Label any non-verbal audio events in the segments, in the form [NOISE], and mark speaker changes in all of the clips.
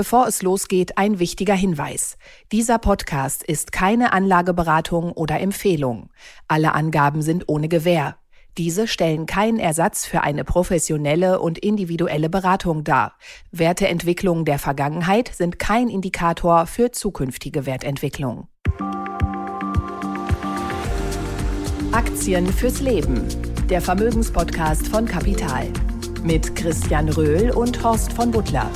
Speaker 1: Bevor es losgeht, ein wichtiger Hinweis. Dieser Podcast ist keine Anlageberatung oder Empfehlung. Alle Angaben sind ohne Gewähr. Diese stellen keinen Ersatz für eine professionelle und individuelle Beratung dar. Werteentwicklungen der Vergangenheit sind kein Indikator für zukünftige Wertentwicklung. Aktien fürs Leben. Der Vermögenspodcast von Kapital. Mit Christian Röhl und Horst von Butler.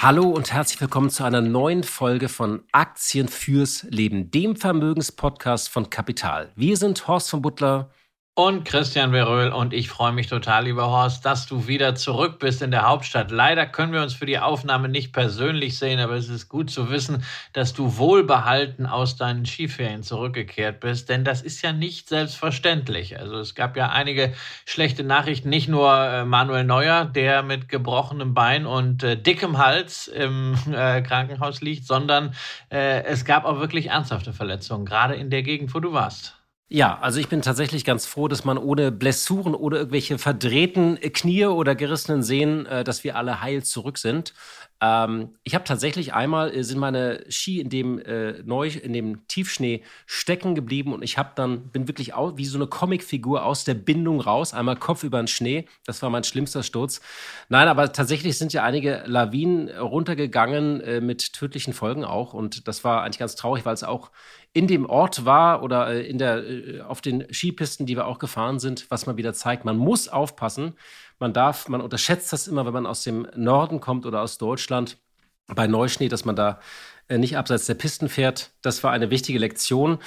Speaker 2: Hallo und herzlich willkommen zu einer neuen Folge von Aktien fürs Leben, dem Vermögenspodcast von Kapital. Wir sind Horst von Butler
Speaker 3: und Christian Veröhl und ich freue mich total, lieber Horst, dass du wieder zurück bist in der Hauptstadt. Leider können wir uns für die Aufnahme nicht persönlich sehen, aber es ist gut zu wissen, dass du wohlbehalten aus deinen Skiferien zurückgekehrt bist, denn das ist ja nicht selbstverständlich. Also es gab ja einige schlechte Nachrichten, nicht nur äh, Manuel Neuer, der mit gebrochenem Bein und äh, dickem Hals im äh, Krankenhaus liegt, sondern äh, es gab auch wirklich ernsthafte Verletzungen, gerade in der Gegend, wo du warst.
Speaker 2: Ja, also ich bin tatsächlich ganz froh, dass man ohne Blessuren oder irgendwelche verdrehten Knie oder gerissenen Sehnen, äh, dass wir alle heil zurück sind. Ähm, ich habe tatsächlich einmal äh, sind meine Ski in dem äh, neu in dem Tiefschnee stecken geblieben und ich habe dann bin wirklich au wie so eine Comicfigur aus der Bindung raus, einmal Kopf über den Schnee. Das war mein schlimmster Sturz. Nein, aber tatsächlich sind ja einige Lawinen runtergegangen äh, mit tödlichen Folgen auch und das war eigentlich ganz traurig, weil es auch in dem Ort war oder äh, in der äh, auf den Skipisten, die wir auch gefahren sind, was man wieder zeigt, man muss aufpassen man darf, man unterschätzt das immer, wenn man aus dem Norden kommt oder aus Deutschland bei Neuschnee, dass man da äh, nicht abseits der Pisten fährt. Das war eine wichtige Lektion.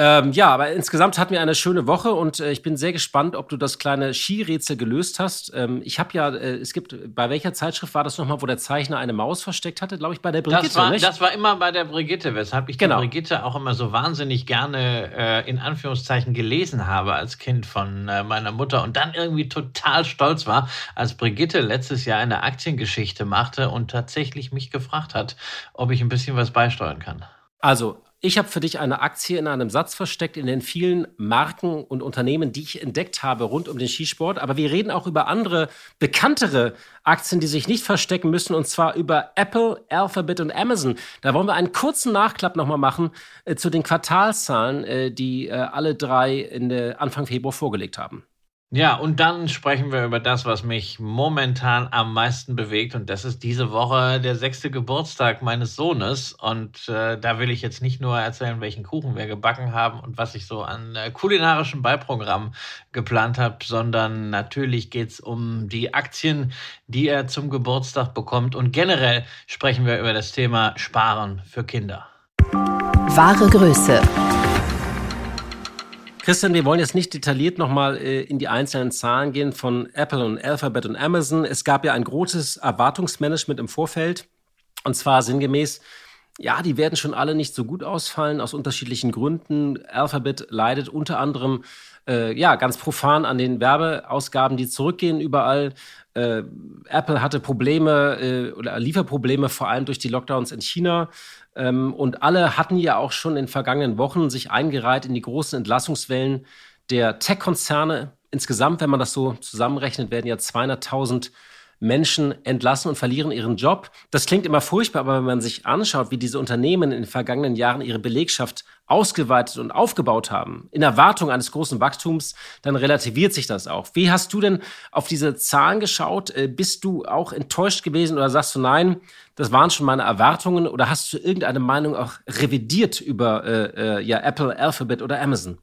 Speaker 2: Ähm, ja, aber insgesamt hatten wir eine schöne Woche und äh, ich bin sehr gespannt, ob du das kleine Skirätsel gelöst hast. Ähm, ich habe ja, äh, es gibt, bei welcher Zeitschrift war das nochmal, wo der Zeichner eine Maus versteckt hatte? Glaube ich, bei der Brigitte,
Speaker 3: das war,
Speaker 2: nicht?
Speaker 3: Das war immer bei der Brigitte, weshalb ich genau. die Brigitte auch immer so wahnsinnig gerne äh, in Anführungszeichen gelesen habe als Kind von äh, meiner Mutter und dann irgendwie total stolz war, als Brigitte letztes Jahr eine Aktiengeschichte machte und tatsächlich mich gefragt hat, ob ich ein bisschen was beisteuern kann.
Speaker 2: Also, ich habe für dich eine Aktie in einem Satz versteckt in den vielen Marken und Unternehmen, die ich entdeckt habe rund um den Skisport. Aber wir reden auch über andere bekanntere Aktien, die sich nicht verstecken müssen, und zwar über Apple, Alphabet und Amazon. Da wollen wir einen kurzen Nachklapp nochmal machen äh, zu den Quartalszahlen, äh, die äh, alle drei in der Anfang Februar vorgelegt haben.
Speaker 3: Ja, und dann sprechen wir über das, was mich momentan am meisten bewegt. Und das ist diese Woche der sechste Geburtstag meines Sohnes. Und äh, da will ich jetzt nicht nur erzählen, welchen Kuchen wir gebacken haben und was ich so an äh, kulinarischen Beiprogramm geplant habe, sondern natürlich geht's um die Aktien, die er zum Geburtstag bekommt. Und generell sprechen wir über das Thema Sparen für Kinder.
Speaker 1: Wahre Größe.
Speaker 2: Christian, wir wollen jetzt nicht detailliert nochmal äh, in die einzelnen Zahlen gehen von Apple und Alphabet und Amazon. Es gab ja ein großes Erwartungsmanagement im Vorfeld. Und zwar sinngemäß, ja, die werden schon alle nicht so gut ausfallen aus unterschiedlichen Gründen. Alphabet leidet unter anderem äh, ja ganz profan an den Werbeausgaben, die zurückgehen überall. Äh, Apple hatte Probleme äh, oder Lieferprobleme vor allem durch die Lockdowns in China. Ähm, und alle hatten ja auch schon in vergangenen Wochen sich eingereiht in die großen Entlassungswellen der Tech-Konzerne. Insgesamt, wenn man das so zusammenrechnet, werden ja 200.000 Menschen entlassen und verlieren ihren Job. Das klingt immer furchtbar, aber wenn man sich anschaut, wie diese Unternehmen in den vergangenen Jahren ihre Belegschaft ausgeweitet und aufgebaut haben, in Erwartung eines großen Wachstums, dann relativiert sich das auch. Wie hast du denn auf diese Zahlen geschaut? Äh, bist du auch enttäuscht gewesen oder sagst du nein, das waren schon meine Erwartungen oder hast du irgendeine Meinung auch revidiert über äh, äh, ja, Apple, Alphabet oder Amazon?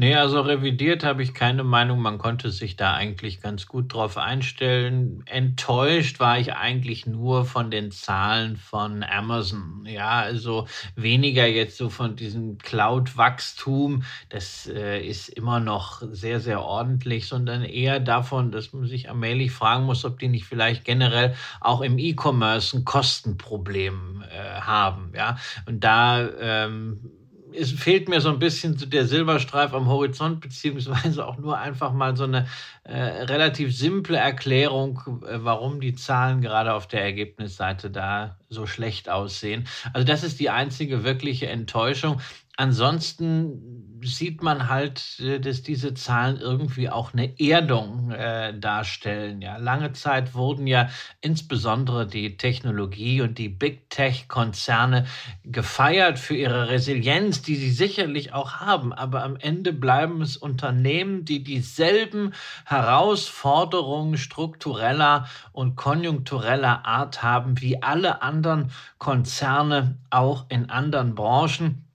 Speaker 3: Nee, also revidiert habe ich keine Meinung. Man konnte sich da eigentlich ganz gut drauf einstellen. Enttäuscht war ich eigentlich nur von den Zahlen von Amazon. Ja, also weniger jetzt so von diesem Cloud-Wachstum. Das äh, ist immer noch sehr, sehr ordentlich, sondern eher davon, dass man sich allmählich fragen muss, ob die nicht vielleicht generell auch im E-Commerce ein Kostenproblem äh, haben. Ja, und da ähm, es fehlt mir so ein bisschen der Silberstreif am Horizont, beziehungsweise auch nur einfach mal so eine äh, relativ simple Erklärung, äh, warum die Zahlen gerade auf der Ergebnisseite da so schlecht aussehen. Also das ist die einzige wirkliche Enttäuschung. Ansonsten sieht man halt, äh, dass diese Zahlen irgendwie auch eine Erdung äh, darstellen. Ja, lange Zeit wurden ja insbesondere die Technologie und die Big Tech-Konzerne gefeiert für ihre Resilienz, die sie sicherlich auch haben. Aber am Ende bleiben es Unternehmen, die dieselben Herausforderungen struktureller und konjunktureller Art haben wie alle anderen Konzerne auch in anderen Branchen.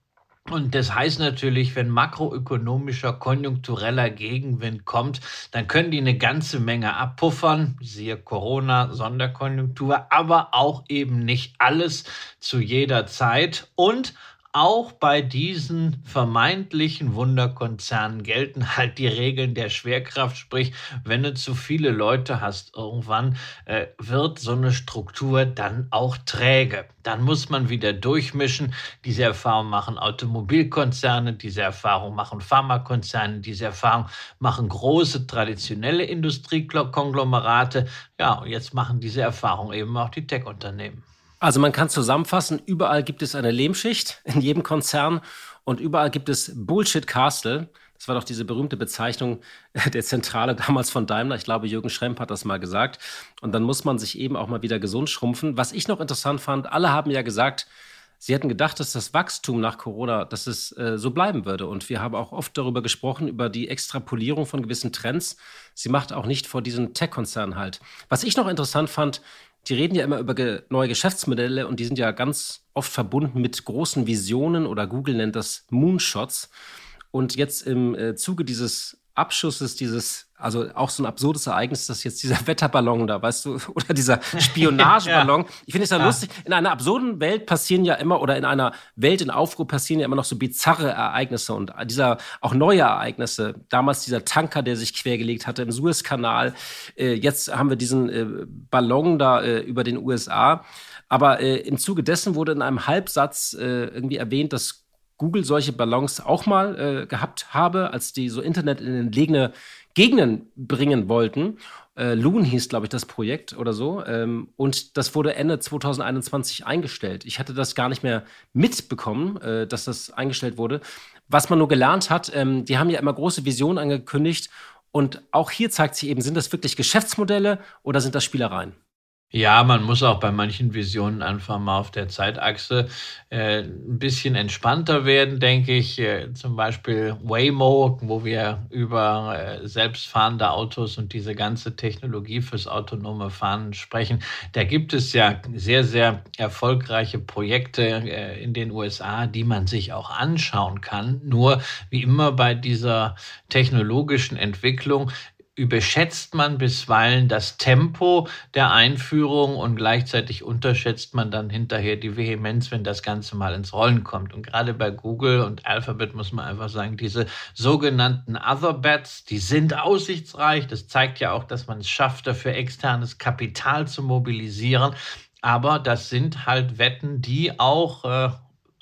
Speaker 3: Und das heißt natürlich, wenn makroökonomischer, konjunktureller Gegenwind kommt, dann können die eine ganze Menge abpuffern, siehe Corona, Sonderkonjunktur, aber auch eben nicht alles zu jeder Zeit. Und auch bei diesen vermeintlichen Wunderkonzernen gelten halt die Regeln der Schwerkraft. Sprich, wenn du zu viele Leute hast, irgendwann äh, wird so eine Struktur dann auch träge. Dann muss man wieder durchmischen. Diese Erfahrung machen Automobilkonzerne, diese Erfahrung machen Pharmakonzerne, diese Erfahrung machen große traditionelle Industriekonglomerate. Ja, und jetzt machen diese Erfahrung eben auch die Tech-Unternehmen.
Speaker 2: Also man kann zusammenfassen, überall gibt es eine Lehmschicht in jedem Konzern und überall gibt es Bullshit Castle. Das war doch diese berühmte Bezeichnung [LAUGHS] der Zentrale damals von Daimler. Ich glaube, Jürgen Schremp hat das mal gesagt. Und dann muss man sich eben auch mal wieder gesund schrumpfen. Was ich noch interessant fand, alle haben ja gesagt, sie hätten gedacht, dass das Wachstum nach Corona, dass es äh, so bleiben würde. Und wir haben auch oft darüber gesprochen, über die Extrapolierung von gewissen Trends. Sie macht auch nicht vor diesen Tech-Konzernen halt. Was ich noch interessant fand, die reden ja immer über ge neue Geschäftsmodelle und die sind ja ganz oft verbunden mit großen Visionen oder Google nennt das Moonshots. Und jetzt im äh, Zuge dieses Abschusses dieses, also auch so ein absurdes Ereignis, dass jetzt dieser [LAUGHS] Wetterballon da, weißt du, [LAUGHS] oder dieser Spionageballon. [LAUGHS] ja. Ich finde es ja, ja, lustig. In einer absurden Welt passieren ja immer, oder in einer Welt in Aufruhr passieren ja immer noch so bizarre Ereignisse und dieser, auch neue Ereignisse. Damals dieser Tanker, der sich quergelegt hatte im Suezkanal. Äh, jetzt haben wir diesen äh, Ballon da äh, über den USA. Aber äh, im Zuge dessen wurde in einem Halbsatz äh, irgendwie erwähnt, dass Google solche Ballons auch mal äh, gehabt habe, als die so Internet in entlegene Gegenden bringen wollten. Äh, Loon hieß, glaube ich, das Projekt oder so. Ähm, und das wurde Ende 2021 eingestellt. Ich hatte das gar nicht mehr mitbekommen, äh, dass das eingestellt wurde. Was man nur gelernt hat, ähm, die haben ja immer große Visionen angekündigt. Und auch hier zeigt sich eben, sind das wirklich Geschäftsmodelle oder sind das Spielereien?
Speaker 3: Ja, man muss auch bei manchen Visionen einfach mal auf der Zeitachse äh, ein bisschen entspannter werden, denke ich. Äh, zum Beispiel Waymo, wo wir über äh, selbstfahrende Autos und diese ganze Technologie fürs autonome Fahren sprechen. Da gibt es ja sehr, sehr erfolgreiche Projekte äh, in den USA, die man sich auch anschauen kann. Nur wie immer bei dieser technologischen Entwicklung überschätzt man bisweilen das Tempo der Einführung und gleichzeitig unterschätzt man dann hinterher die Vehemenz, wenn das Ganze mal ins Rollen kommt. Und gerade bei Google und Alphabet muss man einfach sagen, diese sogenannten Other Bets, die sind aussichtsreich. Das zeigt ja auch, dass man es schafft, dafür externes Kapital zu mobilisieren. Aber das sind halt Wetten, die auch äh,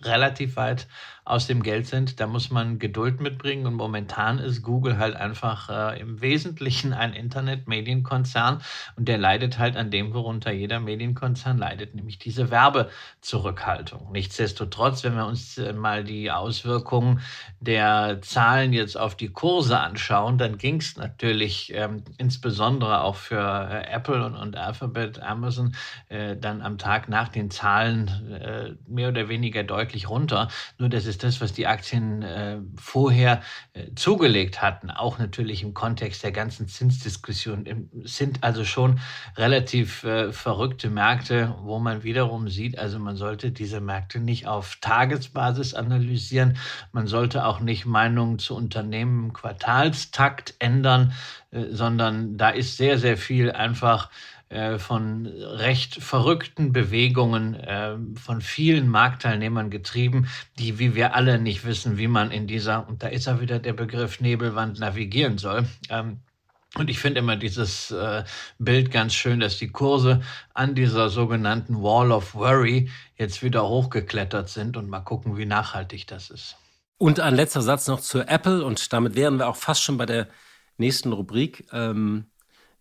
Speaker 3: relativ weit aus dem Geld sind. Da muss man Geduld mitbringen und momentan ist Google halt einfach äh, im Wesentlichen ein Internet-Medienkonzern und der leidet halt an dem, worunter jeder Medienkonzern leidet, nämlich diese Werbezurückhaltung. Nichtsdestotrotz, wenn wir uns äh, mal die Auswirkungen der Zahlen jetzt auf die Kurse anschauen, dann ging es natürlich ähm, insbesondere auch für äh, Apple und, und, Alphabet, Amazon äh, dann am Tag nach den Zahlen äh, mehr oder weniger deutlich runter. Nur das ist das, was die Aktien äh, vorher äh, zugelegt hatten, auch natürlich im Kontext der ganzen Zinsdiskussion, sind also schon relativ äh, verrückte Märkte, wo man wiederum sieht, also man sollte diese Märkte nicht auf Tagesbasis analysieren, man sollte auch nicht Meinungen zu Unternehmen im Quartalstakt ändern, äh, sondern da ist sehr, sehr viel einfach äh, von recht verrückten Bewegungen äh, von vielen Marktteilnehmern getrieben, die, wie wir alle nicht wissen, wie man in dieser, und da ist ja wieder der Begriff Nebelwand navigieren soll. Ähm, und ich finde immer dieses äh, Bild ganz schön, dass die Kurse an dieser sogenannten Wall of Worry jetzt wieder hochgeklettert sind und mal gucken, wie nachhaltig das ist.
Speaker 2: Und ein letzter Satz noch zur Apple und damit wären wir auch fast schon bei der nächsten Rubrik. Ähm,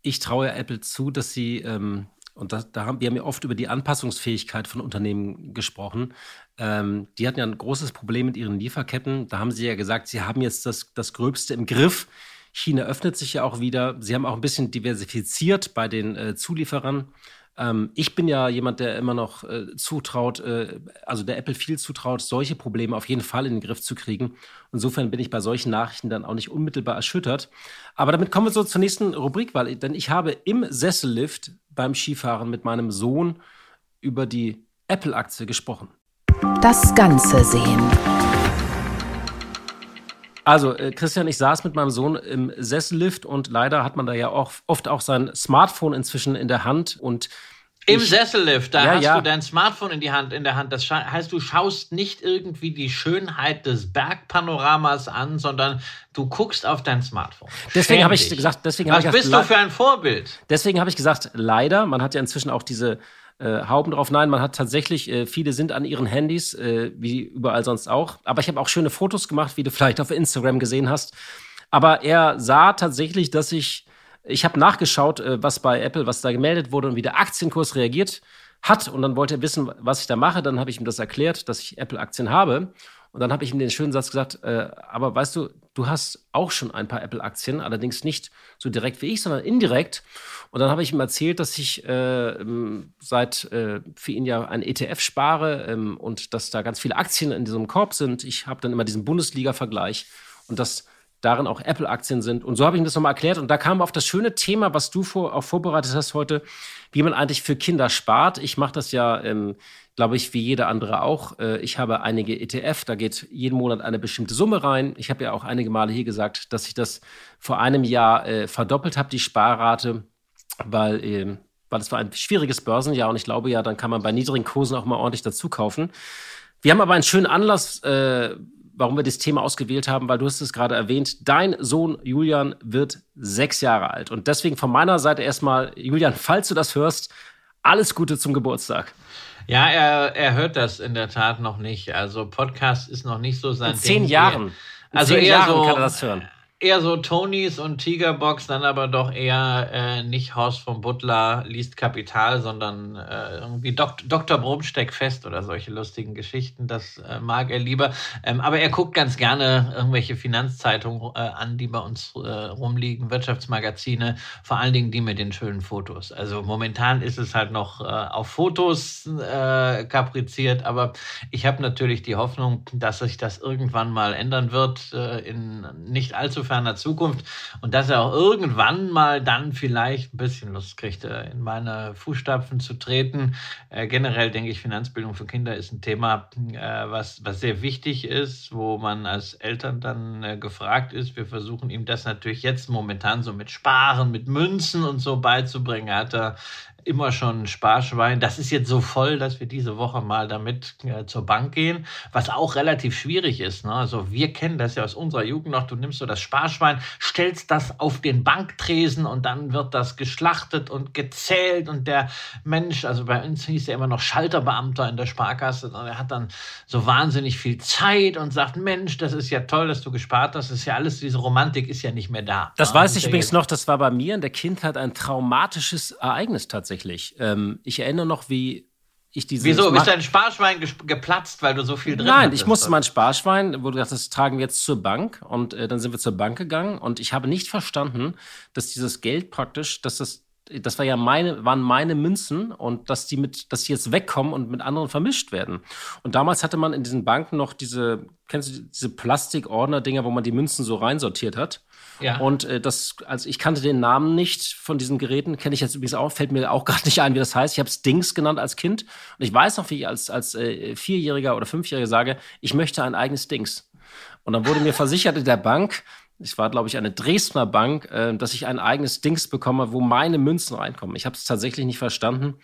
Speaker 2: ich traue Apple zu, dass sie ähm, und das, da haben wir haben ja oft über die Anpassungsfähigkeit von Unternehmen gesprochen. Ähm, die hatten ja ein großes Problem mit ihren Lieferketten. Da haben sie ja gesagt, sie haben jetzt das, das Gröbste im Griff. China öffnet sich ja auch wieder. Sie haben auch ein bisschen diversifiziert bei den äh, Zulieferern. Ähm, ich bin ja jemand, der immer noch äh, zutraut, äh, also der Apple viel zutraut, solche Probleme auf jeden Fall in den Griff zu kriegen. Insofern bin ich bei solchen Nachrichten dann auch nicht unmittelbar erschüttert. Aber damit kommen wir so zur nächsten Rubrik, weil denn ich habe im Sessellift beim Skifahren mit meinem Sohn über die Apple-Aktie gesprochen.
Speaker 1: Das Ganze sehen.
Speaker 2: Also, äh, Christian, ich saß mit meinem Sohn im Sessellift und leider hat man da ja auch oft auch sein Smartphone inzwischen in der Hand und
Speaker 3: im ich, Sessellift, da ja, hast ja. du dein Smartphone in, die Hand, in der Hand. Das heißt, du schaust nicht irgendwie die Schönheit des Bergpanoramas an, sondern du guckst auf dein Smartphone.
Speaker 2: Deswegen habe ich gesagt, deswegen
Speaker 3: Was
Speaker 2: ich
Speaker 3: bist du für ein Vorbild?
Speaker 2: Deswegen habe ich gesagt, leider, man hat ja inzwischen auch diese äh, Hauben drauf. Nein, man hat tatsächlich, äh, viele sind an ihren Handys, äh, wie überall sonst auch. Aber ich habe auch schöne Fotos gemacht, wie du [LAUGHS] vielleicht auf Instagram gesehen hast. Aber er sah tatsächlich, dass ich, ich habe nachgeschaut, äh, was bei Apple, was da gemeldet wurde und wie der Aktienkurs reagiert hat. Und dann wollte er wissen, was ich da mache. Dann habe ich ihm das erklärt, dass ich Apple-Aktien habe. Und dann habe ich ihm den schönen Satz gesagt, äh, aber weißt du, du hast auch schon ein paar Apple-Aktien, allerdings nicht so direkt wie ich, sondern indirekt. Und dann habe ich ihm erzählt, dass ich äh, seit äh, für ihn ja ein ETF spare ähm, und dass da ganz viele Aktien in diesem Korb sind. Ich habe dann immer diesen Bundesliga-Vergleich und dass darin auch Apple-Aktien sind. Und so habe ich ihm das nochmal erklärt. Und da kam auf das schöne Thema, was du vor, auch vorbereitet hast heute, wie man eigentlich für Kinder spart. Ich mache das ja ähm, glaube ich, wie jeder andere auch. Äh, ich habe einige ETF, da geht jeden Monat eine bestimmte Summe rein. Ich habe ja auch einige Male hier gesagt, dass ich das vor einem Jahr äh, verdoppelt habe, die Sparrate, weil, äh, weil es war ein schwieriges Börsenjahr und ich glaube ja, dann kann man bei niedrigen Kursen auch mal ordentlich dazu kaufen. Wir haben aber einen schönen Anlass, äh, warum wir das Thema ausgewählt haben, weil du hast es gerade erwähnt, dein Sohn Julian wird sechs Jahre alt. Und deswegen von meiner Seite erstmal, Julian, falls du das hörst, alles Gute zum Geburtstag.
Speaker 3: Ja, er, er hört das in der Tat noch nicht. Also Podcast ist noch nicht so sein
Speaker 2: In zehn Ding. Jahren.
Speaker 3: In also zehn eher Jahren so, kann er das hören eher so Tonys und Tigerbox, dann aber doch eher äh, nicht Horst von Butler liest Kapital, sondern äh, irgendwie Dok Dr. Bromsteck fest oder solche lustigen Geschichten. Das äh, mag er lieber. Ähm, aber er guckt ganz gerne irgendwelche Finanzzeitungen äh, an, die bei uns äh, rumliegen, Wirtschaftsmagazine, vor allen Dingen die mit den schönen Fotos. Also momentan ist es halt noch äh, auf Fotos äh, kapriziert, aber ich habe natürlich die Hoffnung, dass sich das irgendwann mal ändern wird äh, in nicht allzu ferner Zukunft und dass er auch irgendwann mal dann vielleicht ein bisschen Lust kriegt, äh, in meine Fußstapfen zu treten. Äh, generell denke ich, Finanzbildung für Kinder ist ein Thema, äh, was, was sehr wichtig ist, wo man als Eltern dann äh, gefragt ist. Wir versuchen ihm das natürlich jetzt momentan so mit Sparen, mit Münzen und so beizubringen. Er hat da immer schon Sparschwein. Das ist jetzt so voll, dass wir diese Woche mal damit äh, zur Bank gehen, was auch relativ schwierig ist. Ne? Also wir kennen das ja aus unserer Jugend noch. Du nimmst so das Sparschwein, stellst das auf den Banktresen und dann wird das geschlachtet und gezählt und der Mensch, also bei uns hieß er immer noch Schalterbeamter in der Sparkasse und er hat dann so wahnsinnig viel Zeit und sagt, Mensch, das ist ja toll, dass du gespart hast. Das ist ja alles, diese Romantik ist ja nicht mehr da.
Speaker 2: Das ne? weiß ich übrigens noch, das war bei mir in der Kindheit ein traumatisches Ereignis tatsächlich tatsächlich. Ähm, ich erinnere noch, wie ich diese.
Speaker 3: Wieso? Ist dein Sparschwein geplatzt, weil du so viel drin
Speaker 2: Nein, hattest, ich musste oder? mein Sparschwein, wo du gesagt das tragen wir jetzt zur Bank. Und äh, dann sind wir zur Bank gegangen und ich habe nicht verstanden, dass dieses Geld praktisch, dass das das war ja meine, waren meine Münzen und dass die mit, dass die jetzt wegkommen und mit anderen vermischt werden. Und damals hatte man in diesen Banken noch diese, kennst du diese Plastikordner-Dinger, wo man die Münzen so reinsortiert hat? Ja. Und äh, das, also ich kannte den Namen nicht von diesen Geräten, kenne ich jetzt übrigens auch, fällt mir auch [LAUGHS] gerade nicht ein, wie das heißt. Ich habe es Dings genannt als Kind. Und ich weiß noch, wie ich als, als äh, Vierjähriger oder Fünfjähriger sage, ich möchte ein eigenes Dings. Und dann wurde mir versichert in der Bank, ich war, glaube ich, eine Dresdner Bank, äh, dass ich ein eigenes Dings bekomme, wo meine Münzen reinkommen. Ich habe es tatsächlich nicht verstanden.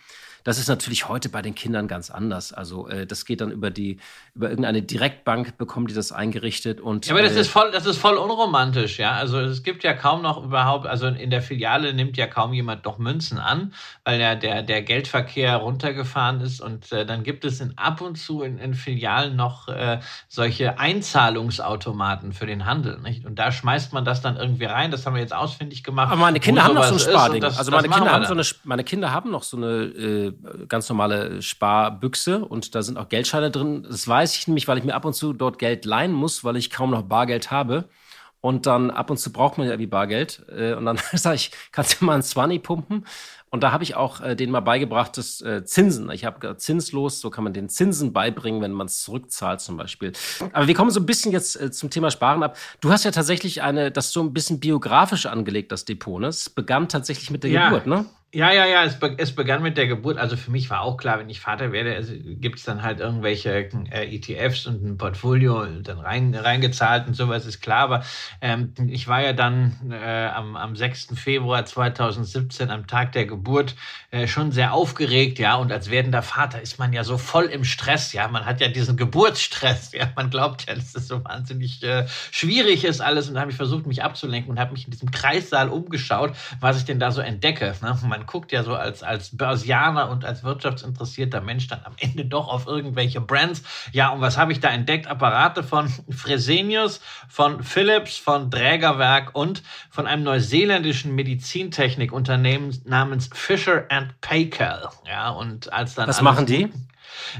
Speaker 2: Das ist natürlich heute bei den Kindern ganz anders. Also äh, das geht dann über die, über irgendeine Direktbank bekommen die das eingerichtet und.
Speaker 3: Ja, aber das äh, ist voll, das ist voll unromantisch, ja. Also es gibt ja kaum noch überhaupt, also in der Filiale nimmt ja kaum jemand noch Münzen an, weil ja der, der Geldverkehr runtergefahren ist und äh, dann gibt es in ab und zu in, in Filialen noch äh, solche Einzahlungsautomaten für den Handel, nicht? Und da schmeißt man das dann irgendwie rein. Das haben wir jetzt ausfindig gemacht.
Speaker 2: Aber meine Kinder haben noch so ein Sparding. also meine Kinder haben so eine, meine Kinder haben noch so eine äh, ganz normale Sparbüchse und da sind auch Geldscheine drin. Das weiß ich nämlich, weil ich mir ab und zu dort Geld leihen muss, weil ich kaum noch Bargeld habe. Und dann ab und zu braucht man ja irgendwie Bargeld. Äh, und dann [LAUGHS] sage ich, kannst du mal ein Swanny pumpen? Und da habe ich auch äh, denen mal beigebracht, das äh, Zinsen. Ich habe zinslos, so kann man den Zinsen beibringen, wenn man es zurückzahlt zum Beispiel. Aber wir kommen so ein bisschen jetzt äh, zum Thema Sparen ab. Du hast ja tatsächlich eine, das so ein bisschen biografisch angelegt, das Depot. Ne? Es begann tatsächlich mit der ja. Geburt, ne?
Speaker 3: Ja, ja, ja, es, be es, begann mit der Geburt. Also für mich war auch klar, wenn ich Vater werde, also gibt es dann halt irgendwelche äh, ETFs und ein Portfolio dann rein, reingezahlt und sowas ist klar. Aber ähm, ich war ja dann äh, am, am 6. Februar 2017, am Tag der Geburt, äh, schon sehr aufgeregt, ja. Und als werdender Vater ist man ja so voll im Stress, ja. Man hat ja diesen Geburtsstress, ja. Man glaubt ja, dass das so wahnsinnig äh, schwierig ist alles. Und da habe ich versucht, mich abzulenken und habe mich in diesem Kreissaal umgeschaut, was ich denn da so entdecke. Ne? Guckt ja so als, als Börsianer und als wirtschaftsinteressierter Mensch dann am Ende doch auf irgendwelche Brands. Ja, und was habe ich da entdeckt? Apparate von Fresenius, von Philips, von Drägerwerk und von einem neuseeländischen Medizintechnikunternehmen namens Fisher Paykel. Ja, und als dann.
Speaker 2: Was machen die?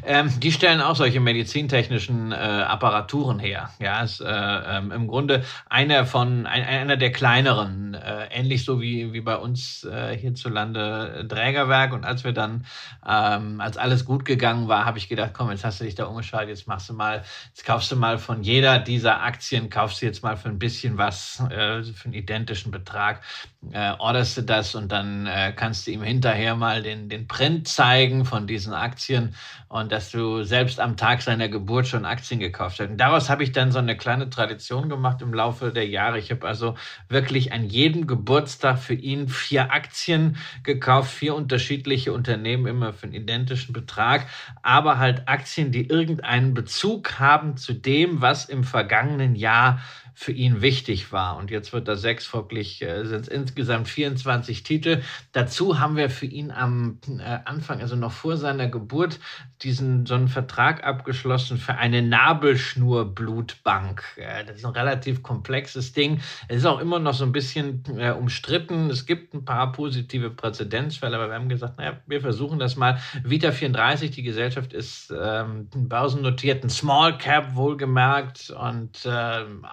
Speaker 3: Ähm, die stellen auch solche medizintechnischen äh, Apparaturen her. Ja, ist äh, ähm, im Grunde einer von ein, einer der kleineren, äh, ähnlich so wie, wie bei uns äh, hierzulande Trägerwerk. Und als wir dann, ähm, als alles gut gegangen war, habe ich gedacht, komm, jetzt hast du dich da umgeschaltet, jetzt machst du mal, jetzt kaufst du mal von jeder dieser Aktien, kaufst du jetzt mal für ein bisschen was, äh, für einen identischen Betrag, äh, orderst du das und dann äh, kannst du ihm hinterher mal den, den Print zeigen von diesen Aktien und dass du selbst am Tag seiner Geburt schon Aktien gekauft hast. Und daraus habe ich dann so eine kleine Tradition gemacht im Laufe der Jahre. Ich habe also wirklich an jedem Geburtstag für ihn vier Aktien gekauft, vier unterschiedliche Unternehmen, immer für einen identischen Betrag, aber halt Aktien, die irgendeinen Bezug haben zu dem, was im vergangenen Jahr für ihn wichtig war. Und jetzt wird das sechs, folglich äh, sind es insgesamt 24 Titel. Dazu haben wir für ihn am äh, Anfang, also noch vor seiner Geburt, diesen so einen Vertrag abgeschlossen für eine Nabelschnurblutbank. Äh, das ist ein relativ komplexes Ding. Es ist auch immer noch so ein bisschen äh, umstritten. Es gibt ein paar positive Präzedenzfälle, aber wir haben gesagt, naja, wir versuchen das mal. Vita 34, die Gesellschaft ist ähm, börsennotiert, ein Small Cap wohlgemerkt und ähm,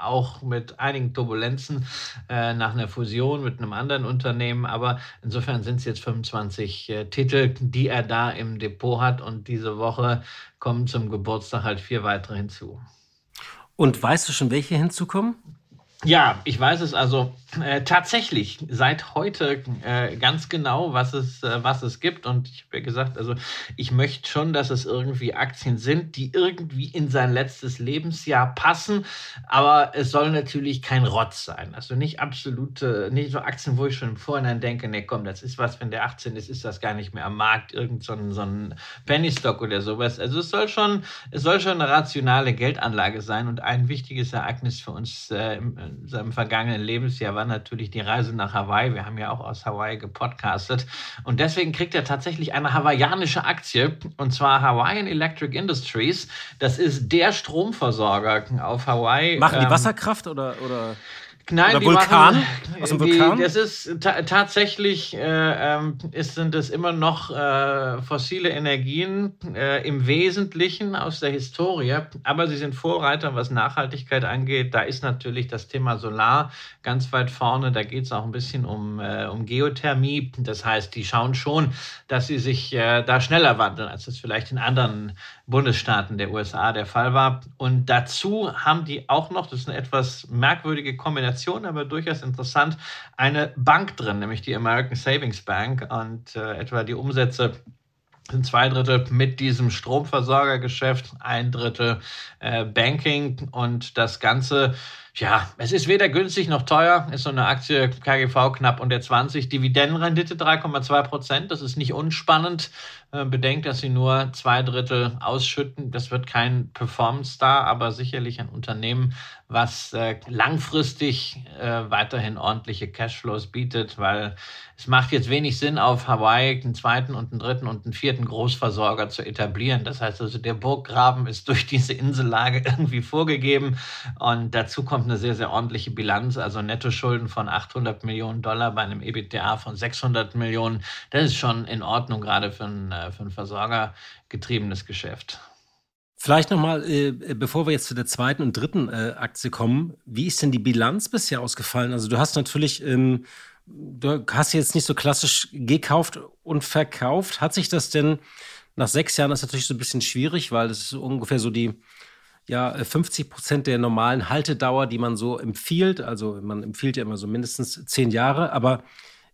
Speaker 3: mit einigen Turbulenzen äh, nach einer Fusion mit einem anderen Unternehmen. Aber insofern sind es jetzt 25 äh, Titel, die er da im Depot hat. Und diese Woche kommen zum Geburtstag halt vier weitere hinzu.
Speaker 2: Und weißt du schon, welche hinzukommen?
Speaker 3: Ja, ich weiß es also äh, tatsächlich seit heute äh, ganz genau, was es, äh, was es gibt. Und ich habe ja gesagt, also ich möchte schon, dass es irgendwie Aktien sind, die irgendwie in sein letztes Lebensjahr passen. Aber es soll natürlich kein Rotz sein. Also nicht absolute, nicht so Aktien, wo ich schon im Vorhinein denke, nee, komm, das ist was, wenn der 18 ist, ist das gar nicht mehr am Markt. Irgend so ein, so ein Penny Stock oder sowas. Also es soll schon, es soll schon eine rationale Geldanlage sein. Und ein wichtiges Ereignis für uns äh, im, in seinem vergangenen Lebensjahr war natürlich die Reise nach Hawaii. Wir haben ja auch aus Hawaii gepodcastet. Und deswegen kriegt er tatsächlich eine hawaiianische Aktie, und zwar Hawaiian Electric Industries. Das ist der Stromversorger auf Hawaii.
Speaker 2: Machen die ähm, Wasserkraft oder? oder?
Speaker 3: Nein, Oder Vulkan? Machen, aus dem Vulkan? Die, das ist ta tatsächlich, äh, ähm, ist, sind es immer noch äh, fossile Energien, äh, im Wesentlichen aus der Historie, aber sie sind Vorreiter, was Nachhaltigkeit angeht. Da ist natürlich das Thema Solar ganz weit vorne. Da geht es auch ein bisschen um, äh, um Geothermie. Das heißt, die schauen schon, dass sie sich äh, da schneller wandeln, als es vielleicht in anderen Bundesstaaten der USA der Fall war. Und dazu haben die auch noch, das ist eine etwas merkwürdige Kombination, aber durchaus interessant, eine Bank drin, nämlich die American Savings Bank. Und äh, etwa die Umsätze sind zwei Drittel mit diesem Stromversorgergeschäft, ein Drittel äh, Banking und das Ganze Ja, es ist weder günstig noch teuer. Ist so eine Aktie KGV knapp unter 20. Dividendenrendite 3,2 Prozent. Das ist nicht unspannend. Äh, bedenkt, dass sie nur zwei Drittel ausschütten. Das wird kein Performance-Star, aber sicherlich ein Unternehmen, was äh, langfristig äh, weiterhin ordentliche Cashflows bietet, weil es macht jetzt wenig Sinn, auf Hawaii einen zweiten und einen dritten und einen vierten Großversorger zu etablieren. Das heißt also, der Burggraben ist durch diese Insellage [LAUGHS] irgendwie vorgegeben und dazu kommt eine sehr, sehr ordentliche Bilanz, also Nettoschulden von 800 Millionen Dollar bei einem EBITDA von 600 Millionen. Das ist schon in Ordnung, gerade für ein, äh, für ein versorgergetriebenes Geschäft.
Speaker 2: Vielleicht nochmal, äh, bevor wir jetzt zu der zweiten und dritten äh, Aktie kommen, wie ist denn die Bilanz bisher ausgefallen? Also du hast natürlich, ähm, du hast jetzt nicht so klassisch gekauft und verkauft. Hat sich das denn nach sechs Jahren, ist natürlich so ein bisschen schwierig, weil das ist ungefähr so die ja, 50 Prozent der normalen Haltedauer, die man so empfiehlt. Also man empfiehlt ja immer so mindestens zehn Jahre, aber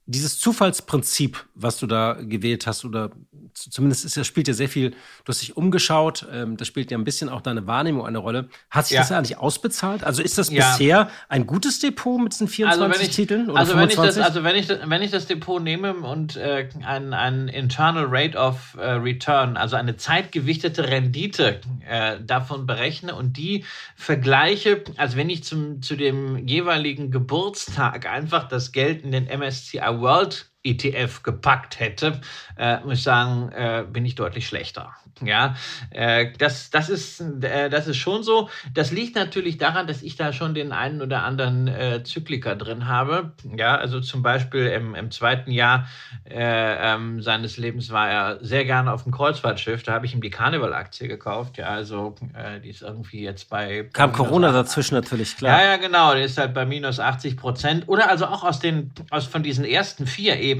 Speaker 2: dieses Zufallsprinzip, was du da gewählt hast, oder zumindest ist, das spielt ja sehr viel, du hast dich umgeschaut, ähm, das spielt ja ein bisschen auch deine Wahrnehmung eine Rolle. Hat sich ja. das eigentlich ausbezahlt? Also ist das ja. bisher ein gutes Depot mit diesen 24 also ich, Titeln?
Speaker 3: Oder also, 25? Wenn ich das, also wenn ich, das, wenn ich das Depot nehme und äh, ein, ein Internal Rate of äh, Return, also eine zeitgewichtete Rendite äh, davon berechne und die vergleiche, als wenn ich zum, zu dem jeweiligen Geburtstag einfach das Geld in den MSCI World ETF gepackt hätte, äh, muss ich sagen, äh, bin ich deutlich schlechter. Ja, äh, das, das, ist, äh, das ist schon so. Das liegt natürlich daran, dass ich da schon den einen oder anderen äh, Zykliker drin habe. Ja, also zum Beispiel im, im zweiten Jahr äh, ähm, seines Lebens war er sehr gerne auf dem Kreuzfahrtschiff. Da habe ich ihm die Carnival-Aktie gekauft. Ja, also äh, die ist irgendwie jetzt bei.
Speaker 2: Kam Corona dazwischen natürlich, klar.
Speaker 3: Ja, ja, genau. Die ist halt bei minus 80 Prozent. Oder also auch aus den, aus von diesen ersten vier eben,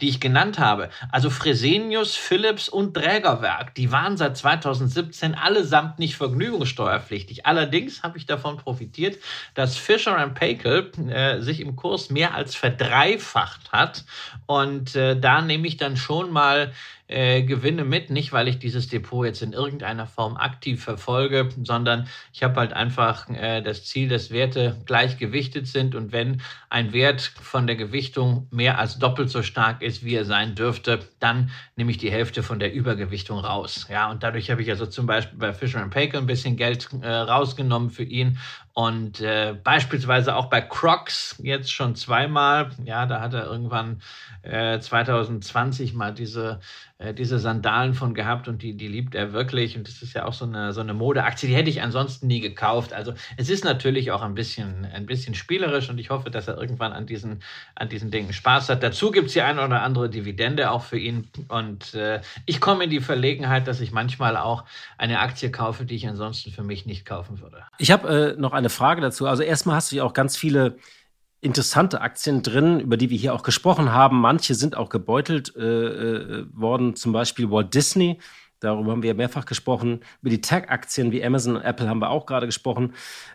Speaker 3: die ich genannt habe. Also Fresenius, Philips und Trägerwerk, die waren waren seit 2017 allesamt nicht vergnügungssteuerpflichtig. Allerdings habe ich davon profitiert, dass Fisher Paykel äh, sich im Kurs mehr als verdreifacht hat. Und äh, da nehme ich dann schon mal äh, Gewinne mit, nicht weil ich dieses Depot jetzt in irgendeiner Form aktiv verfolge, sondern ich habe halt einfach äh, das Ziel, dass Werte gleichgewichtet sind und wenn ein Wert von der Gewichtung mehr als doppelt so stark ist, wie er sein dürfte, dann nehme ich die Hälfte von der Übergewichtung raus. Ja, und dadurch habe ich also zum Beispiel bei Fisher Paykel ein bisschen Geld äh, rausgenommen für ihn und äh, beispielsweise auch bei Crocs jetzt schon zweimal. Ja, da hat er irgendwann äh, 2020 mal diese, äh, diese Sandalen von gehabt und die, die liebt er wirklich. Und das ist ja auch so eine, so eine Modeaktie, die hätte ich ansonsten nie gekauft. Also es ist natürlich auch ein bisschen, ein bisschen spielerisch und ich hoffe, dass er irgendwann an diesen, an diesen Dingen Spaß hat. Dazu gibt es die eine oder andere Dividende auch für ihn. Und äh, ich komme in die Verlegenheit, dass ich manchmal auch eine Aktie kaufe, die ich ansonsten für mich nicht kaufen würde.
Speaker 2: Ich habe äh, noch eine Frage dazu. Also erstmal hast du ja auch ganz viele interessante Aktien drin, über die wir hier auch gesprochen haben. Manche sind auch gebeutelt äh, äh, worden, zum Beispiel Walt Disney. Darüber haben wir ja mehrfach gesprochen. Über die Tech-Aktien wie Amazon und Apple haben wir auch gerade gesprochen.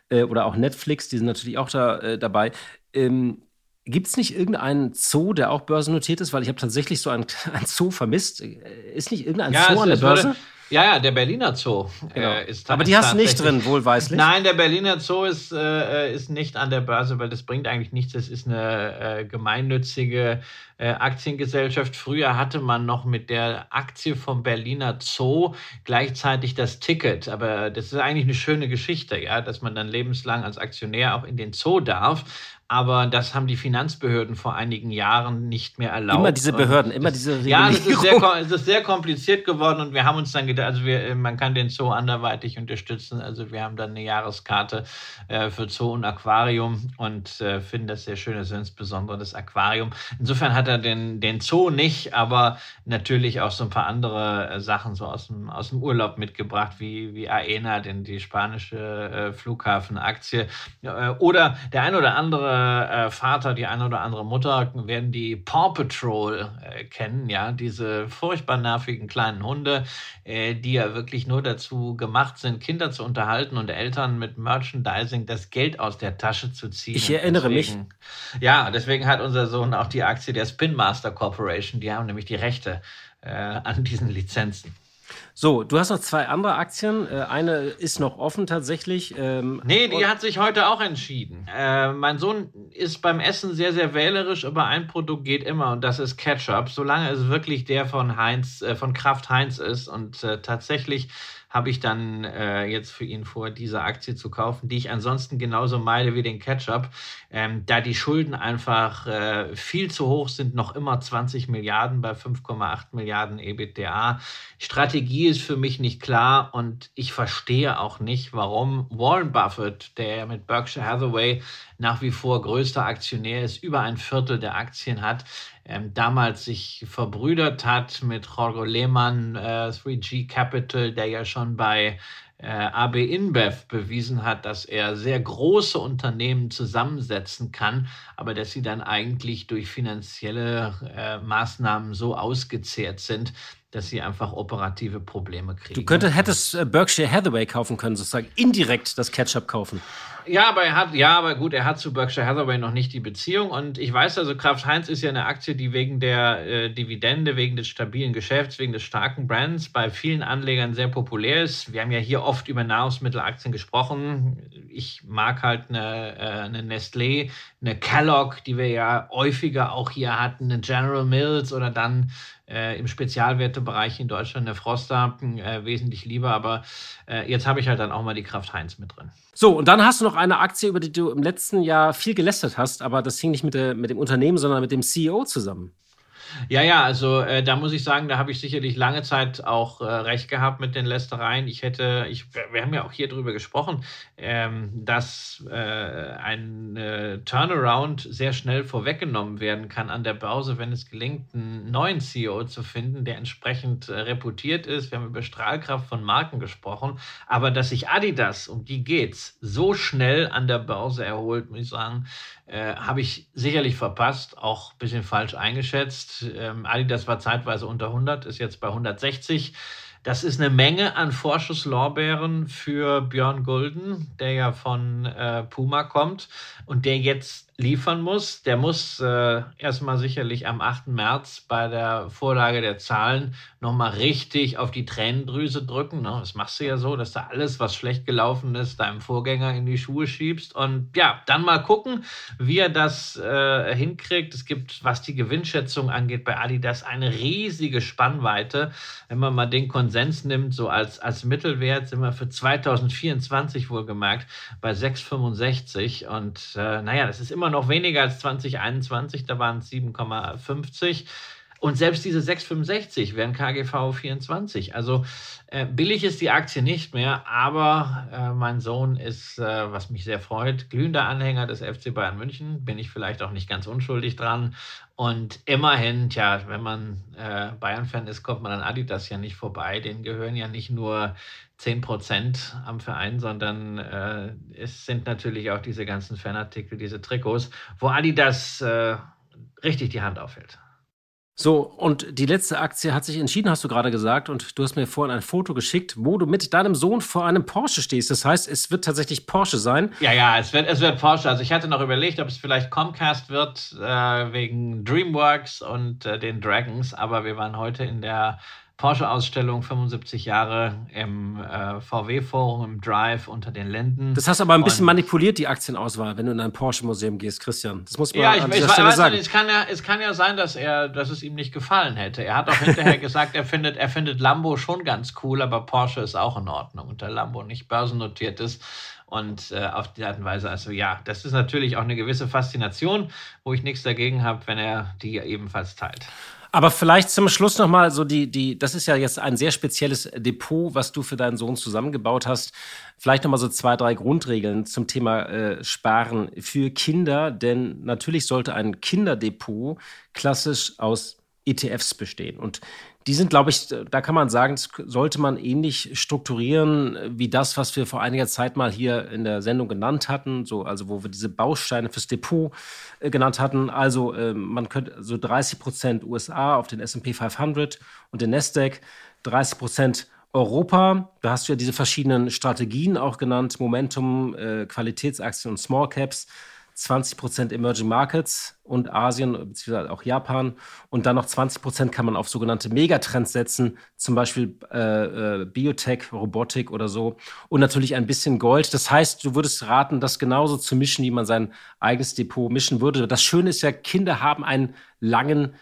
Speaker 2: Äh, oder auch Netflix, die sind natürlich auch da äh, dabei. Ähm, Gibt es nicht irgendeinen Zoo, der auch börsennotiert ist? Weil ich habe tatsächlich so einen, [LAUGHS] einen, Zoo vermisst. Äh, ist nicht irgendein ja, Zoo an der Börse?
Speaker 3: Würde, ja, ja, der Berliner Zoo
Speaker 2: genau. äh, ist Aber die hast du nicht drin, wohlweislich.
Speaker 3: Nein, der Berliner Zoo ist, äh, ist nicht an der Börse, weil das bringt eigentlich nichts. Das ist eine äh, gemeinnützige äh, Aktiengesellschaft. Früher hatte man noch mit der Aktie vom Berliner Zoo gleichzeitig das Ticket. Aber das ist eigentlich eine schöne Geschichte, ja, dass man dann lebenslang als Aktionär auch in den Zoo darf. Aber das haben die Finanzbehörden vor einigen Jahren nicht mehr erlaubt.
Speaker 2: Immer diese Behörden, immer diese
Speaker 3: Regulierung. Ja, es ist, sehr, es ist sehr kompliziert geworden und wir haben uns dann gedacht, also wir, man kann den Zoo anderweitig unterstützen. Also wir haben dann eine Jahreskarte äh, für Zoo und Aquarium und äh, finden das sehr schön, also insbesondere das Aquarium. Insofern hat er den, den Zoo nicht, aber natürlich auch so ein paar andere äh, Sachen so aus dem, aus dem Urlaub mitgebracht, wie, wie Aena, denn die spanische äh, Flughafenaktie. Äh, oder der ein oder andere äh, Vater, die eine oder andere Mutter werden die Paw Patrol äh, kennen, ja, diese furchtbar nervigen kleinen Hunde, äh, die ja wirklich nur dazu gemacht sind, Kinder zu unterhalten und Eltern mit Merchandising das Geld aus der Tasche zu ziehen.
Speaker 2: Ich erinnere
Speaker 3: deswegen,
Speaker 2: mich.
Speaker 3: Ja, deswegen hat unser Sohn auch die Aktie der Spin Master Corporation, die haben nämlich die Rechte äh, an diesen Lizenzen.
Speaker 2: So, du hast noch zwei andere Aktien. Äh, eine ist noch offen tatsächlich.
Speaker 3: Ähm, nee, die hat sich heute auch entschieden. Äh, mein Sohn ist beim Essen sehr, sehr wählerisch, aber ein Produkt geht immer und das ist Ketchup. Solange es wirklich der von Heinz, äh, von Kraft Heinz ist und äh, tatsächlich habe ich dann äh, jetzt für ihn vor, diese Aktie zu kaufen, die ich ansonsten genauso meide wie den Ketchup, ähm, da die Schulden einfach äh, viel zu hoch sind, noch immer 20 Milliarden bei 5,8 Milliarden EBITDA. Strategie ist für mich nicht klar und ich verstehe auch nicht, warum Warren Buffett, der mit Berkshire Hathaway nach wie vor größter Aktionär ist, über ein Viertel der Aktien hat, ähm, damals sich verbrüdert hat mit Jorge Lehmann, äh, 3G Capital, der ja schon bei äh, AB InBev bewiesen hat, dass er sehr große Unternehmen zusammensetzen kann, aber dass sie dann eigentlich durch finanzielle äh, Maßnahmen so ausgezehrt sind, dass sie einfach operative Probleme kriegen.
Speaker 2: Du könntest, hättest äh, Berkshire Hathaway kaufen können, sozusagen indirekt das Ketchup kaufen.
Speaker 3: Ja, aber er hat, ja, aber gut, er hat zu Berkshire Hathaway noch nicht die Beziehung. Und ich weiß also, Kraft Heinz ist ja eine Aktie, die wegen der äh, Dividende, wegen des stabilen Geschäfts, wegen des starken Brands bei vielen Anlegern sehr populär ist. Wir haben ja hier oft über Nahrungsmittelaktien gesprochen. Ich mag halt eine, äh, eine Nestlé, eine Kellogg, die wir ja häufiger auch hier hatten, eine General Mills oder dann äh, im Spezialwertebereich in Deutschland eine Froster äh, wesentlich lieber. Aber äh, jetzt habe ich halt dann auch mal die Kraft Heinz mit drin.
Speaker 2: So, und dann hast du noch eine Aktie, über die du im letzten Jahr viel gelästert hast, aber das hing nicht mit, der, mit dem Unternehmen, sondern mit dem CEO zusammen.
Speaker 3: Ja, ja, also äh, da muss ich sagen, da habe ich sicherlich lange Zeit auch äh, recht gehabt mit den Lästereien. Ich hätte, ich, wir haben ja auch hier drüber gesprochen, ähm, dass äh, ein äh, Turnaround sehr schnell vorweggenommen werden kann an der Börse, wenn es gelingt, einen neuen CEO zu finden, der entsprechend äh, reputiert ist. Wir haben über Strahlkraft von Marken gesprochen, aber dass sich Adidas, um die geht's, so schnell an der Börse erholt, muss ich sagen, äh, habe ich sicherlich verpasst, auch ein bisschen falsch eingeschätzt. Ähm, Adidas war zeitweise unter 100, ist jetzt bei 160. Das ist eine Menge an Vorschusslorbeeren für Björn Gulden, der ja von äh, Puma kommt und der jetzt liefern muss. Der muss äh, erstmal sicherlich am 8. März bei der Vorlage der Zahlen nochmal richtig auf die Tränendrüse drücken. Ne? Das machst du ja so, dass du alles, was schlecht gelaufen ist, deinem Vorgänger in die Schuhe schiebst. Und ja, dann mal gucken, wie er das äh, hinkriegt. Es gibt, was die Gewinnschätzung angeht, bei Adidas eine riesige Spannweite. Wenn man mal den Konsens nimmt, so als, als Mittelwert, sind wir für 2024 wohlgemerkt bei 6,65. Und äh, naja, das ist immer immer noch weniger als 2021, da waren es 7,50. Und selbst diese 6,65 wären KGV 24. Also äh, billig ist die Aktie nicht mehr, aber äh, mein Sohn ist, äh, was mich sehr freut, glühender Anhänger des FC Bayern München. Bin ich vielleicht auch nicht ganz unschuldig dran. Und immerhin, tja, wenn man äh, Bayern-Fan ist, kommt man an Adidas ja nicht vorbei. Den gehören ja nicht nur 10 Prozent am Verein, sondern äh, es sind natürlich auch diese ganzen Fanartikel, diese Trikots, wo Adidas äh, richtig die Hand aufhält.
Speaker 2: So, und die letzte Aktie hat sich entschieden, hast du gerade gesagt, und du hast mir vorhin ein Foto geschickt, wo du mit deinem Sohn vor einem Porsche stehst. Das heißt, es wird tatsächlich Porsche sein.
Speaker 3: Ja, ja, es wird, es wird Porsche. Also ich hatte noch überlegt, ob es vielleicht Comcast wird, äh, wegen DreamWorks und äh, den Dragons, aber wir waren heute in der Porsche-Ausstellung 75 Jahre im äh, VW-Forum, im Drive unter den Länden.
Speaker 2: Das hast du aber ein bisschen und, manipuliert, die Aktienauswahl, wenn du in ein Porsche-Museum gehst, Christian. Das muss man
Speaker 3: ja, ich, an dieser ich, Stelle weiß, sagen. Es kann, ja, es kann ja sein, dass, er, dass es ihm nicht gefallen hätte. Er hat auch hinterher [LAUGHS] gesagt, er findet, er findet Lambo schon ganz cool, aber Porsche ist auch in Ordnung. Und der Lambo nicht börsennotiert ist. Und äh, auf die Art und Weise, also ja, das ist natürlich auch eine gewisse Faszination, wo ich nichts dagegen habe, wenn er die ebenfalls teilt.
Speaker 2: Aber vielleicht zum Schluss nochmal so die, die, das ist ja jetzt ein sehr spezielles Depot, was du für deinen Sohn zusammengebaut hast. Vielleicht nochmal so zwei, drei Grundregeln zum Thema äh, Sparen für Kinder, denn natürlich sollte ein Kinderdepot klassisch aus ETFs bestehen. Und die sind, glaube ich, da kann man sagen, sollte man ähnlich strukturieren wie das, was wir vor einiger Zeit mal hier in der Sendung genannt hatten, so, also wo wir diese Bausteine fürs Depot äh, genannt hatten. Also äh, man könnte so 30 Prozent USA auf den S&P 500 und den Nasdaq, 30 Prozent Europa, da hast du ja diese verschiedenen Strategien auch genannt, Momentum, äh, Qualitätsaktien und Small Caps. 20% Emerging Markets und Asien, beziehungsweise auch Japan. Und dann noch 20% kann man auf sogenannte Megatrends setzen, zum Beispiel äh, äh, Biotech, Robotik oder so. Und natürlich ein bisschen Gold. Das heißt, du würdest raten, das genauso zu mischen, wie man sein eigenes Depot mischen würde. Das Schöne ist ja, Kinder haben einen langen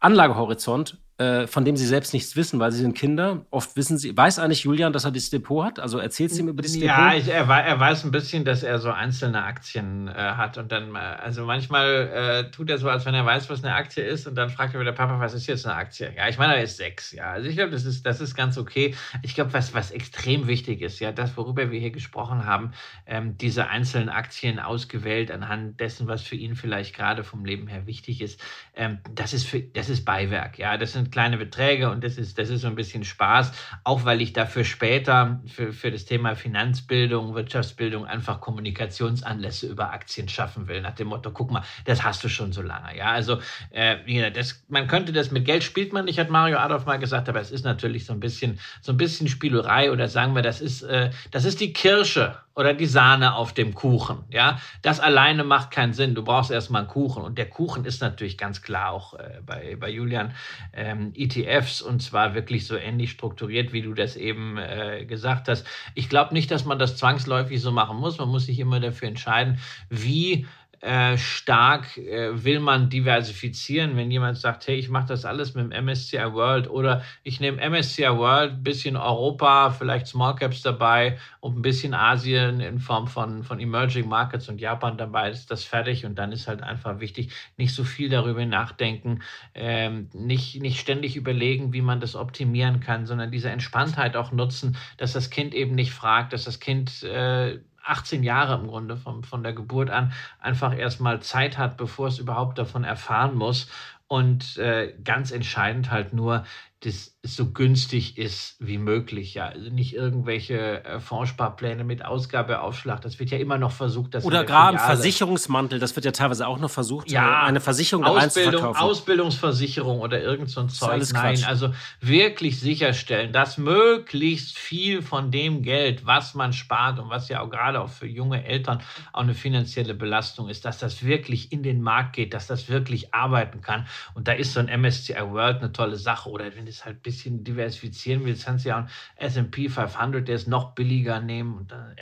Speaker 2: Anlagehorizont äh, von dem sie selbst nichts wissen, weil sie sind Kinder. Oft wissen sie, weiß eigentlich Julian, dass er dieses Depot hat? Also erzählt sie ihm über dieses
Speaker 3: ja,
Speaker 2: Depot?
Speaker 3: Ja, er, er, weiß ein bisschen, dass er so einzelne Aktien äh, hat und dann, äh, also manchmal äh, tut er so, als wenn er weiß, was eine Aktie ist und dann fragt er wieder, Papa, was ist jetzt eine Aktie? Ja, ich meine, er ist sechs, ja. Also ich glaube, das ist, das ist ganz okay. Ich glaube, was, was extrem wichtig ist, ja, das, worüber wir hier gesprochen haben, ähm, diese einzelnen Aktien ausgewählt anhand dessen, was für ihn vielleicht gerade vom Leben her wichtig ist, ähm, das ist für, das ist Beiwerk, ja. Das sind kleine Beträge und das ist, das ist so ein bisschen Spaß, auch weil ich dafür später für, für das Thema Finanzbildung, Wirtschaftsbildung einfach Kommunikationsanlässe über Aktien schaffen will, nach dem Motto, guck mal, das hast du schon so lange. Ja, also äh, das, man könnte das mit Geld spielt man nicht, hat Mario Adolf mal gesagt, aber es ist natürlich so ein bisschen, so ein bisschen Spielerei oder sagen wir, das ist, äh, das ist die Kirsche oder die Sahne auf dem Kuchen. Ja, das alleine macht keinen Sinn. Du brauchst erstmal einen Kuchen. Und der Kuchen ist natürlich ganz klar auch äh, bei, bei Julian ähm, ETFs und zwar wirklich so ähnlich strukturiert, wie du das eben äh, gesagt hast. Ich glaube nicht, dass man das zwangsläufig so machen muss. Man muss sich immer dafür entscheiden, wie äh, stark äh, will man diversifizieren. Wenn jemand sagt, hey, ich mache das alles mit dem MSCI World oder ich nehme MSCI World, bisschen Europa, vielleicht Small Caps dabei und ein bisschen Asien in Form von, von Emerging Markets und Japan dabei, ist das fertig und dann ist halt einfach wichtig, nicht so viel darüber nachdenken, ähm, nicht, nicht ständig überlegen, wie man das optimieren kann, sondern diese Entspanntheit auch nutzen, dass das Kind eben nicht fragt, dass das Kind äh, 18 Jahre im Grunde von, von der Geburt an einfach erstmal Zeit hat, bevor es überhaupt davon erfahren muss. Und äh, ganz entscheidend halt nur das so günstig ist wie möglich. Ja, also nicht irgendwelche äh, Fondssparpläne mit Ausgabeaufschlag. Das wird ja immer noch versucht.
Speaker 2: Das Oder gerade ein Versicherungsmantel. Das wird ja teilweise auch noch versucht.
Speaker 3: Ja, eine Versicherung Ausbildung, Ausbildungsversicherung oder irgend so ein Zeug. Nein, Quatsch. also wirklich sicherstellen, dass möglichst viel von dem Geld, was man spart und was ja auch gerade auch für junge Eltern auch eine finanzielle Belastung ist, dass das wirklich in den Markt geht, dass das wirklich arbeiten kann. Und da ist so ein MSCI World eine tolle Sache. Oder wenn es halt ein bisschen diversifizieren willst, kannst du ja einen S&P 500, der ist noch billiger nehmen und dann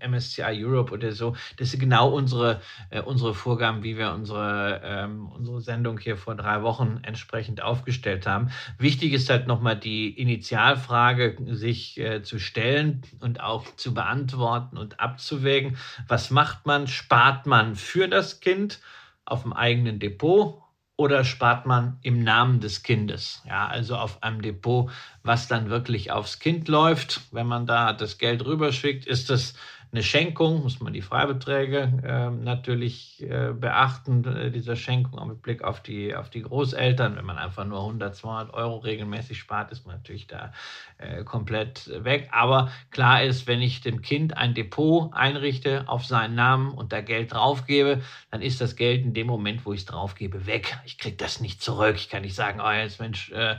Speaker 3: MSCI Europe oder so. Das sind genau unsere, äh, unsere Vorgaben, wie wir unsere, ähm, unsere Sendung hier vor drei Wochen entsprechend aufgestellt haben. Wichtig ist halt nochmal die Initialfrage, sich äh, zu stellen und auch zu beantworten und abzuwägen. Was macht man? Spart man für das Kind auf dem eigenen Depot oder spart man im Namen des Kindes? Ja, also auf einem Depot, was dann wirklich aufs Kind läuft. Wenn man da das Geld rüberschickt, ist das eine Schenkung, muss man die Freibeträge äh, natürlich äh, beachten, äh, dieser Schenkung mit Blick auf die, auf die Großeltern. Wenn man einfach nur 100, 200 Euro regelmäßig spart, ist man natürlich da äh, komplett weg. Aber klar ist, wenn ich dem Kind ein Depot einrichte auf seinen Namen und da Geld draufgebe, dann ist das Geld in dem Moment, wo ich es draufgebe, weg. Ich kriege das nicht zurück. Ich kann nicht sagen, oh, jetzt Mensch, äh,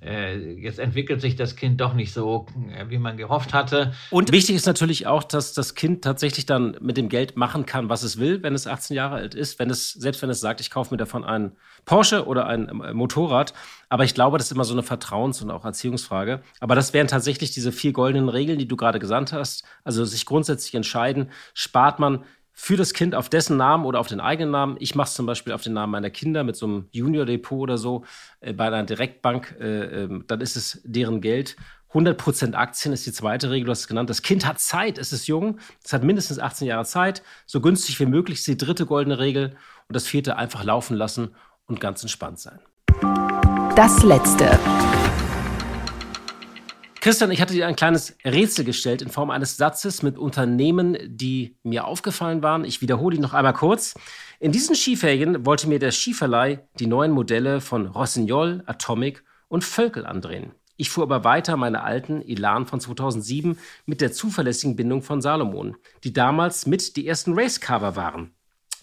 Speaker 3: jetzt entwickelt sich das Kind doch nicht so, wie man gehofft hatte.
Speaker 2: Und wichtig ist natürlich auch, dass das Kind tatsächlich dann mit dem Geld machen kann, was es will, wenn es 18 Jahre alt ist. Wenn es, selbst wenn es sagt, ich kaufe mir davon einen Porsche oder ein äh, Motorrad. Aber ich glaube, das ist immer so eine Vertrauens- und auch Erziehungsfrage. Aber das wären tatsächlich diese vier goldenen Regeln, die du gerade gesandt hast. Also sich grundsätzlich entscheiden, spart man für das Kind auf dessen Namen oder auf den eigenen Namen. Ich mache es zum Beispiel auf den Namen meiner Kinder mit so einem Junior-Depot oder so äh, bei einer Direktbank. Äh, äh, dann ist es deren Geld 100% Aktien ist die zweite Regel, du hast es genannt. Das Kind hat Zeit, es ist jung, es hat mindestens 18 Jahre Zeit, so günstig wie möglich ist die dritte goldene Regel. Und das vierte einfach laufen lassen und ganz entspannt sein.
Speaker 1: Das letzte.
Speaker 2: Christian, ich hatte dir ein kleines Rätsel gestellt in Form eines Satzes mit Unternehmen, die mir aufgefallen waren. Ich wiederhole ihn noch einmal kurz. In diesen Skiferien wollte mir der Skiverleih die neuen Modelle von Rossignol, Atomic und Völkel andrehen. Ich fuhr aber weiter meine alten Elan von 2007 mit der zuverlässigen Bindung von Salomon, die damals mit die ersten Racecover waren.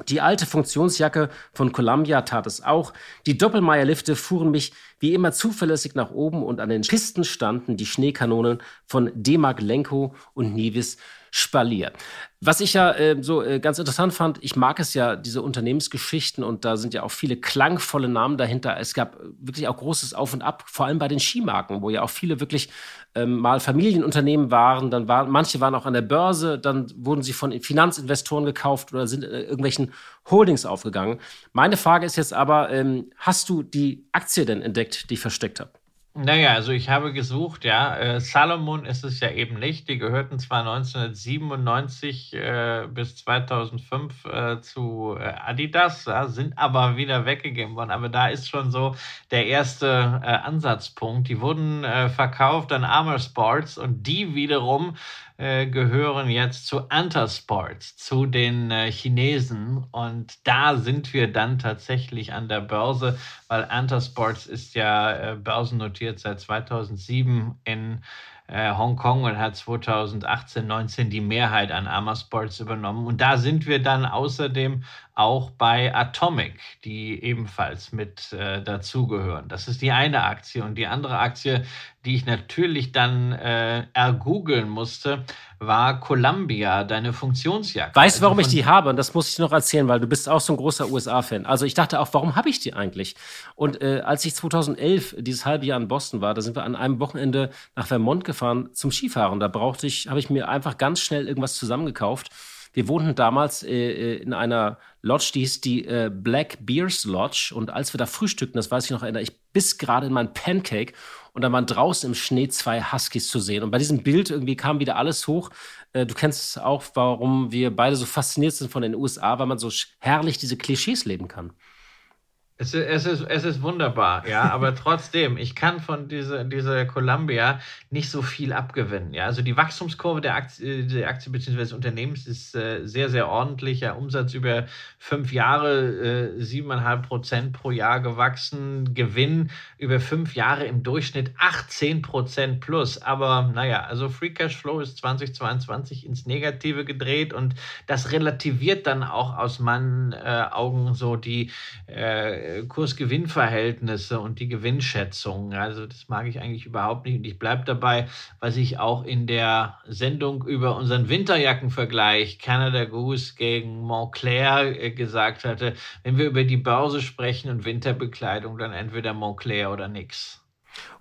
Speaker 2: Die alte Funktionsjacke von Columbia tat es auch. Die Doppelmeier-Lifte fuhren mich wie immer zuverlässig nach oben und an den Pisten standen die Schneekanonen von Demag Lenko und Nivis Spalier. Was ich ja äh, so äh, ganz interessant fand, ich mag es ja, diese Unternehmensgeschichten und da sind ja auch viele klangvolle Namen dahinter. Es gab wirklich auch großes Auf und Ab, vor allem bei den Skimarken, wo ja auch viele wirklich ähm, mal Familienunternehmen waren. Dann waren manche waren auch an der Börse, dann wurden sie von Finanzinvestoren gekauft oder sind in irgendwelchen Holdings aufgegangen. Meine Frage ist jetzt aber, ähm, hast du die Aktie denn entdeckt, die ich versteckt habe?
Speaker 3: Naja, also ich habe gesucht, ja. Äh, Salomon ist es ja eben nicht. Die gehörten zwar 1997 äh, bis 2005 äh, zu äh, Adidas, ja, sind aber wieder weggegeben worden. Aber da ist schon so der erste äh, Ansatzpunkt. Die wurden äh, verkauft an Armor Sports und die wiederum äh, gehören jetzt zu Antasports, zu den äh, Chinesen. Und da sind wir dann tatsächlich an der Börse, weil Antasports ist ja äh, börsennotiert seit 2007 in äh, Hongkong und hat 2018, 19 die Mehrheit an Amasports übernommen. Und da sind wir dann außerdem auch bei Atomic, die ebenfalls mit äh, dazugehören. Das ist die eine Aktie. Und die andere Aktie, die ich natürlich dann äh, ergoogeln musste, war Columbia, deine Funktionsjacke.
Speaker 2: Weißt du, warum also ich die habe? Und das muss ich noch erzählen, weil du bist auch so ein großer USA-Fan. Also ich dachte auch, warum habe ich die eigentlich? Und äh, als ich 2011 dieses halbe Jahr in Boston war, da sind wir an einem Wochenende nach Vermont gefahren zum Skifahren. Da brauchte ich, habe ich mir einfach ganz schnell irgendwas zusammengekauft. Wir wohnten damals äh, äh, in einer Lodge, die hieß die äh, Black Beers Lodge. Und als wir da frühstückten, das weiß ich noch, erinnere ich bis gerade in mein Pancake. Und da waren draußen im Schnee zwei Huskies zu sehen. Und bei diesem Bild irgendwie kam wieder alles hoch. Äh, du kennst auch, warum wir beide so fasziniert sind von den USA, weil man so herrlich diese Klischees leben kann.
Speaker 3: Es ist, es, ist, es ist wunderbar, ja, [LAUGHS] aber trotzdem, ich kann von dieser, dieser Columbia nicht so viel abgewinnen. Ja, also die Wachstumskurve der Aktie, der Aktie bzw. des Unternehmens ist äh, sehr, sehr ordentlich. Ja, Umsatz über fünf Jahre äh, siebeneinhalb äh, Prozent pro Jahr gewachsen, Gewinn über fünf Jahre im Durchschnitt 18 Prozent plus. Aber naja, also Free Cash Flow ist 2022 ins Negative gedreht und das relativiert dann auch aus meinen äh, Augen so die äh, Kurs-Gewinn-Verhältnisse und die Gewinnschätzung. Also das mag ich eigentlich überhaupt nicht. Und ich bleibe dabei, was ich auch in der Sendung über unseren Winterjackenvergleich Canada Goose gegen Montclair äh, gesagt hatte. Wenn wir über die Börse sprechen und Winterbekleidung, dann entweder Montclair oder nix.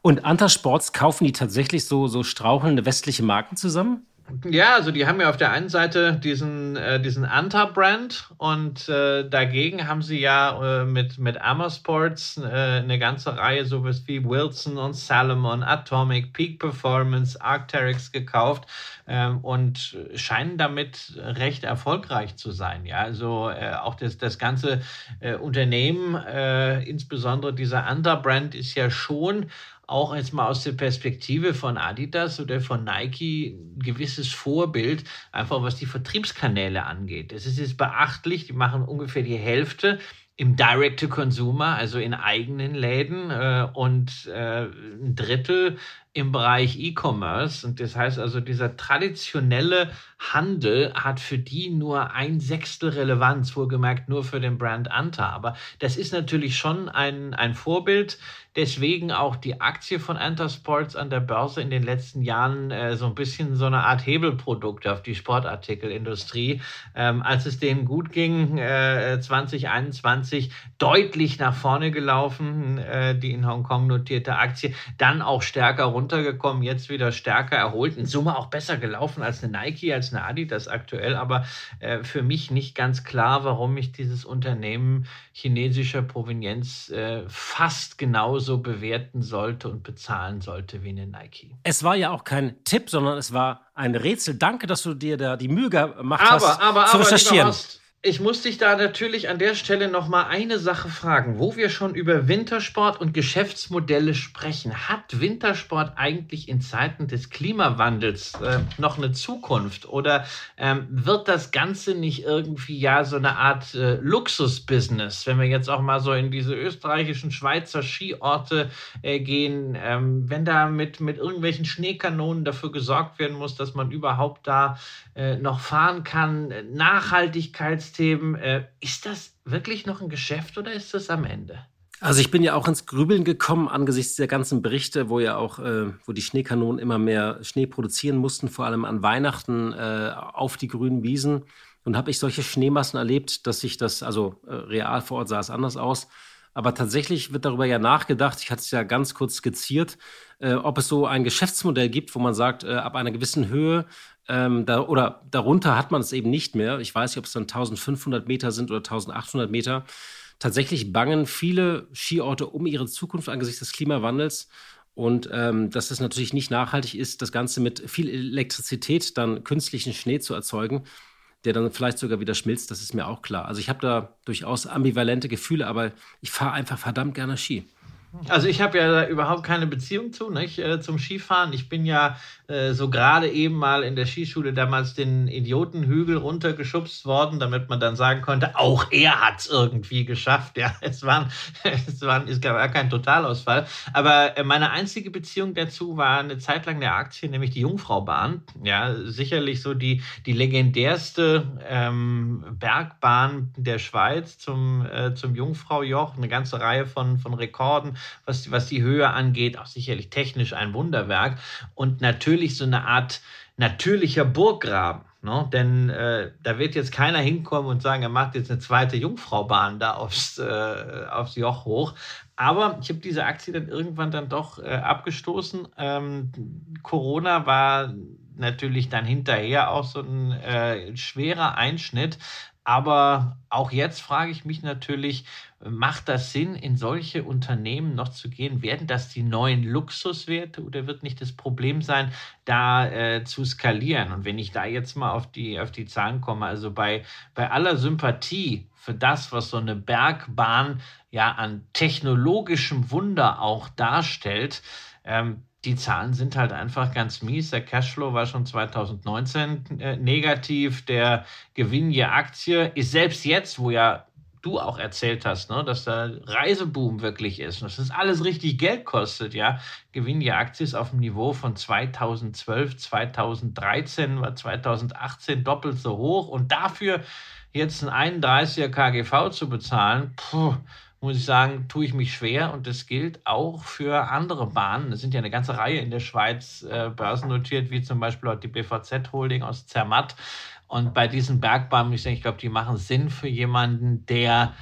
Speaker 2: Und Antasports kaufen die tatsächlich so, so strauchelnde westliche Marken zusammen?
Speaker 3: Ja, also die haben ja auf der einen Seite diesen, äh, diesen Anta-Brand und äh, dagegen haben sie ja äh, mit, mit Amasports äh, eine ganze Reihe sowas wie Wilson und Salomon, Atomic, Peak Performance, Arcteryx gekauft ähm, und scheinen damit recht erfolgreich zu sein. Ja, also äh, auch das, das ganze äh, Unternehmen, insbesondere dieser Anta-Brand ist ja schon auch jetzt mal aus der Perspektive von Adidas oder von Nike ein gewisses Vorbild, einfach was die Vertriebskanäle angeht. Es ist jetzt beachtlich, die machen ungefähr die Hälfte im Direct-to-Consumer, also in eigenen Läden äh, und äh, ein Drittel im Bereich E-Commerce. Und das heißt also, dieser traditionelle Handel hat für die nur ein Sechstel Relevanz, wohlgemerkt nur für den Brand Anta. Aber das ist natürlich schon ein, ein Vorbild. Deswegen auch die Aktie von Anta Sports an der Börse in den letzten Jahren äh, so ein bisschen so eine Art Hebelprodukt auf die Sportartikelindustrie. Ähm, als es denen gut ging, äh, 2021 deutlich nach vorne gelaufen, äh, die in Hongkong notierte Aktie, dann auch stärker runtergekommen, jetzt wieder stärker erholt. In Summe auch besser gelaufen als eine Nike, als eine Adidas aktuell. Aber äh, für mich nicht ganz klar, warum ich dieses Unternehmen chinesischer Provenienz äh, fast genauso genauso bewerten sollte und bezahlen sollte wie eine Nike.
Speaker 2: Es war ja auch kein Tipp, sondern es war ein Rätsel. Danke, dass du dir da die Mühe gemacht
Speaker 3: aber,
Speaker 2: hast,
Speaker 3: aber, zu aber, recherchieren. Horst, ich muss dich da natürlich an der Stelle noch mal eine Sache fragen, wo wir schon über Wintersport und Geschäftsmodelle sprechen. Hat Wintersport eigentlich in Zeiten des Klimawandels äh, noch eine Zukunft oder ähm, wird das Ganze nicht irgendwie ja so eine Art äh, Luxusbusiness, wenn wir jetzt auch mal so in diese österreichischen Schweizer Skiorte äh, gehen, ähm, wenn da mit, mit irgendwelchen Schneekanonen dafür gesorgt werden muss, dass man überhaupt da äh, noch fahren kann, Nachhaltigkeits Themen. Äh, ist das wirklich noch ein Geschäft oder ist das am Ende?
Speaker 2: Also ich bin ja auch ins Grübeln gekommen angesichts der ganzen Berichte, wo ja auch, äh, wo die Schneekanonen immer mehr Schnee produzieren mussten, vor allem an Weihnachten äh, auf die grünen Wiesen. Und habe ich solche Schneemassen erlebt, dass sich das, also äh, real vor Ort sah es anders aus. Aber tatsächlich wird darüber ja nachgedacht, ich hatte es ja ganz kurz skizziert, äh, ob es so ein Geschäftsmodell gibt, wo man sagt, äh, ab einer gewissen Höhe ähm, da, oder darunter hat man es eben nicht mehr. Ich weiß nicht, ob es dann 1500 Meter sind oder 1800 Meter tatsächlich bangen viele Skiorte um ihre Zukunft angesichts des Klimawandels. Und ähm, dass es natürlich nicht nachhaltig ist, das Ganze mit viel Elektrizität dann künstlichen Schnee zu erzeugen, der dann vielleicht sogar wieder schmilzt, das ist mir auch klar. Also ich habe da durchaus ambivalente Gefühle, aber ich fahre einfach verdammt gerne Ski.
Speaker 3: Also ich habe ja überhaupt keine Beziehung zu, nicht, äh, zum Skifahren. Ich bin ja äh, so gerade eben mal in der Skischule damals den Idiotenhügel runtergeschubst worden, damit man dann sagen konnte, auch er hat es irgendwie geschafft. [LAUGHS] Ja, es, waren, [LAUGHS] es, waren, es gab gar keinen Totalausfall. Aber äh, meine einzige Beziehung dazu war eine Zeit lang der Aktie, nämlich die Jungfraubahn. Ja, sicherlich so die, die legendärste ähm, Bergbahn der Schweiz zum, äh, zum Jungfraujoch. Eine ganze Reihe von, von Rekorden was, was die Höhe angeht, auch sicherlich technisch ein Wunderwerk und natürlich so eine Art natürlicher Burggraben. Ne? Denn äh, da wird jetzt keiner hinkommen und sagen, er macht jetzt eine zweite Jungfraubahn da aufs, äh, aufs Joch hoch. Aber ich habe diese Aktie dann irgendwann dann doch äh, abgestoßen. Ähm, Corona war natürlich dann hinterher auch so ein äh, schwerer Einschnitt. Aber auch jetzt frage ich mich natürlich, macht das Sinn, in solche Unternehmen noch zu gehen? Werden das die neuen Luxuswerte oder wird nicht das Problem sein, da äh, zu skalieren? Und wenn ich da jetzt mal auf die, auf die Zahlen komme, also bei, bei aller Sympathie für das, was so eine Bergbahn ja an technologischem Wunder auch darstellt, ähm, die Zahlen sind halt einfach ganz mies. Der Cashflow war schon 2019 äh, negativ. Der Gewinn je Aktie ist selbst jetzt, wo ja du auch erzählt hast, ne, dass da Reiseboom wirklich ist und dass das alles richtig Geld kostet, ja. Gewinn je Aktie ist auf dem Niveau von 2012, 2013, war 2018 doppelt so hoch und dafür jetzt ein 31er KGV zu bezahlen, puh, muss ich sagen, tue ich mich schwer und das gilt auch für andere Bahnen. Es sind ja eine ganze Reihe in der Schweiz äh, börsennotiert, wie zum Beispiel die BVZ Holding aus Zermatt. Und bei diesen Bergbahnen, ich, ich glaube, die machen Sinn für jemanden, der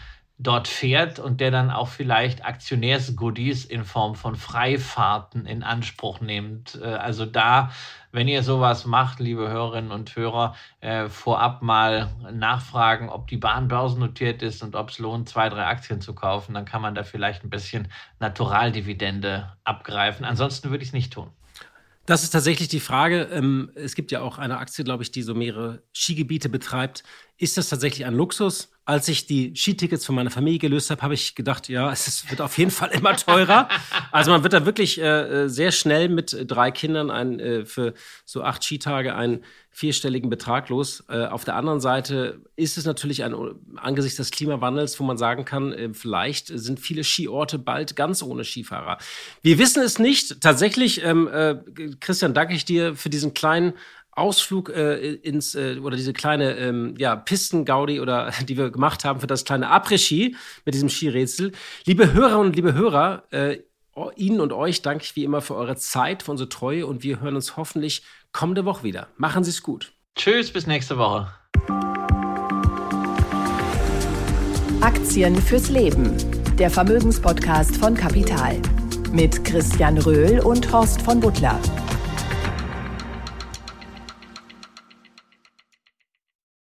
Speaker 3: dort fährt und der dann auch vielleicht Aktionärsgoodies in Form von Freifahrten in Anspruch nimmt. Äh, also da, wenn ihr sowas macht, liebe Hörerinnen und Hörer, äh, vorab mal nachfragen, ob die Bahn börsennotiert ist und ob es lohnt, zwei, drei Aktien zu kaufen. Dann kann man da vielleicht ein bisschen Naturaldividende abgreifen. Ansonsten würde ich es nicht tun.
Speaker 2: Das ist tatsächlich die Frage. Ähm, es gibt ja auch eine Aktie, glaube ich, die so mehrere Skigebiete betreibt. Ist das tatsächlich ein Luxus? als ich die Skitickets für meine Familie gelöst habe, habe ich gedacht, ja, [LAUGHS] es wird auf jeden Fall immer teurer. also man wird da wirklich äh, äh, sehr schnell mit drei Kindern ein, äh, für so acht Skitage einen vierstelligen Betrag los. Äh, auf der anderen Seite ist es natürlich ein, angesichts des Klimawandels, wo man sagen kann, äh, vielleicht sind viele Skiorte bald ganz ohne Skifahrer. Wir wissen es nicht. Tatsächlich, ähm, äh, Christian, danke ich dir für diesen kleinen Ausflug äh, ins äh, oder diese kleine ähm, ja, Pistengaudi oder [LAUGHS] die wir gemacht haben für das kleine Après-Ski mit diesem Skirätsel. Liebe Hörerinnen und liebe Hörer, äh, Ihnen und euch danke ich wie immer für eure Zeit, für unsere Treue und wir hören uns hoffentlich kommende Woche wieder. Machen Sie es gut.
Speaker 3: Tschüss, bis nächste Woche.
Speaker 1: Aktien fürs Leben. Der Vermögenspodcast von Kapital. Mit Christian Röhl und Horst von Butler.